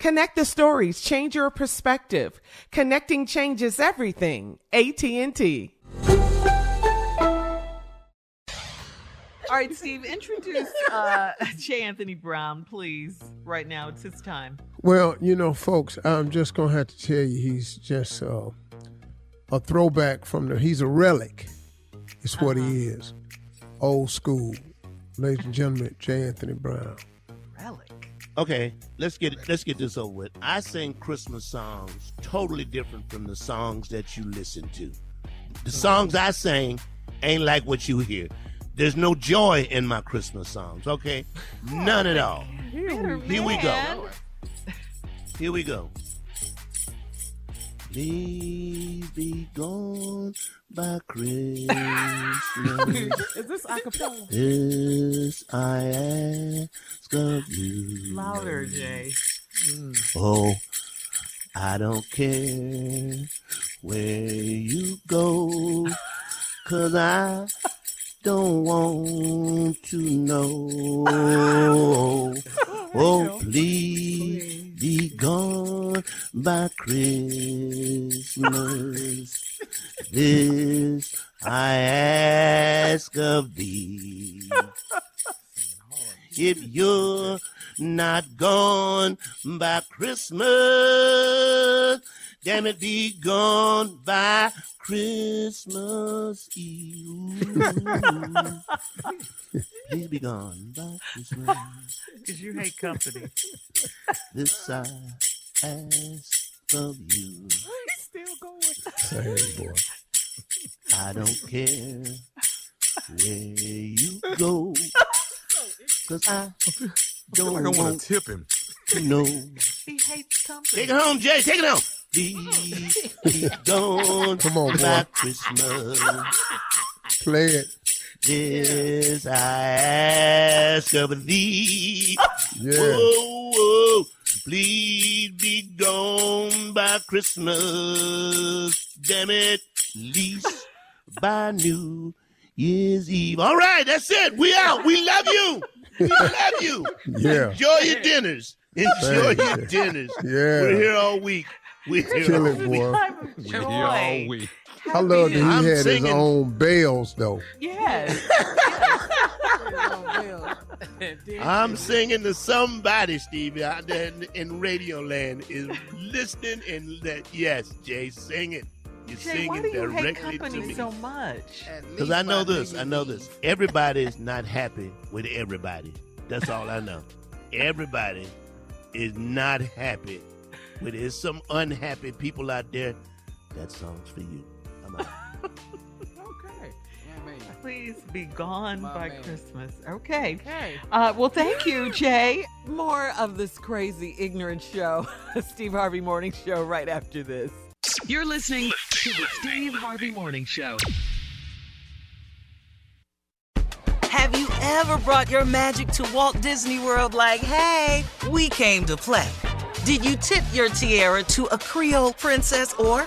Connect the stories, change your perspective. Connecting changes everything. AT&T. All right, Steve, introduce uh, J. Anthony Brown, please. Right now, it's his time. Well, you know, folks, I'm just gonna have to tell you, he's just uh, a throwback from the. He's a relic. It's what he is. Old school, ladies and gentlemen. J. Anthony Brown. Okay, let's get let's get this over with. I sing Christmas songs totally different from the songs that you listen to. The songs I sing ain't like what you hear. There's no joy in my Christmas songs, okay? None at all. Here we go. Here we go. Please be gone by Christmas. Is this acapella? This I ask of you. Louder, Jay. Mm. Oh, I don't care where you go, cause I don't want to know. Oh, please by Christmas. This I ask of thee. If you're not gone by Christmas, damn it, be gone by Christmas Eve. Please be gone by Christmas. Because you hate company. This I ask of you. He's still going. Say, boy. I don't care where you go. Cause I don't like I want want to tip him. to know. He hates company. Take it home, Jay. Take it home. Please be gone Come on, boy. Christmas. Play it. This I ask of thee. Yeah. Whoa, whoa. Please be gone by Christmas. Damn it. Least by New Year's Eve. All right, that's it. We out. We love you. We love you. Yeah. Enjoy your dinners. Enjoy Thank your you. dinners. Yeah. We're here all week. We're here Kill all it, week. boy. Joy. I love that he I'm had his own bells though. Yes. I'm singing to somebody, Stevie, out there in, in Radio Land is listening and that yes, Jay, sing it. You're Jay, why singing do you hate directly to company me. so much? Because I know this, I know this. Everybody is not happy with everybody. That's all I know. Everybody is not happy with. There's some unhappy people out there. That song's for you. I'm out. Okay. Please be gone My by man. Christmas. Okay. Okay. Uh, well, thank you, Jay. More of this crazy, ignorant show, Steve Harvey Morning Show, right after this. You're listening to the Steve Harvey Morning Show. Have you ever brought your magic to Walt Disney World like, hey, we came to play? Did you tip your tiara to a Creole princess or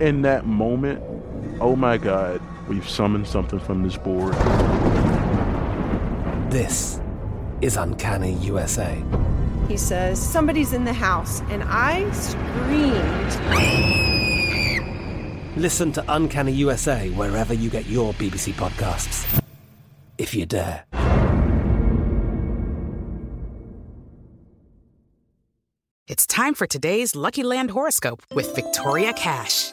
in that moment, oh my God, we've summoned something from this board. This is Uncanny USA. He says, Somebody's in the house, and I screamed. Listen to Uncanny USA wherever you get your BBC podcasts, if you dare. It's time for today's Lucky Land horoscope with Victoria Cash.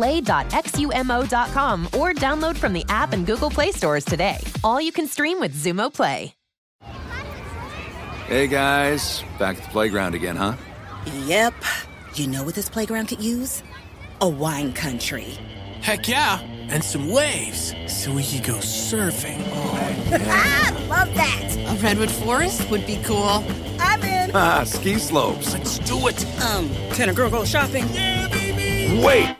play.xumo.com or download from the app and Google Play stores today. All you can stream with Xumo Play. Hey guys, back at the playground again, huh? Yep. You know what this playground could use? A wine country. Heck yeah, and some waves so we could go surfing. Oh, ah, love that. A redwood forest would be cool. I'm in. Ah, ski slopes. Let's do it. Um, can a girl go shopping? Yeah, baby. Wait.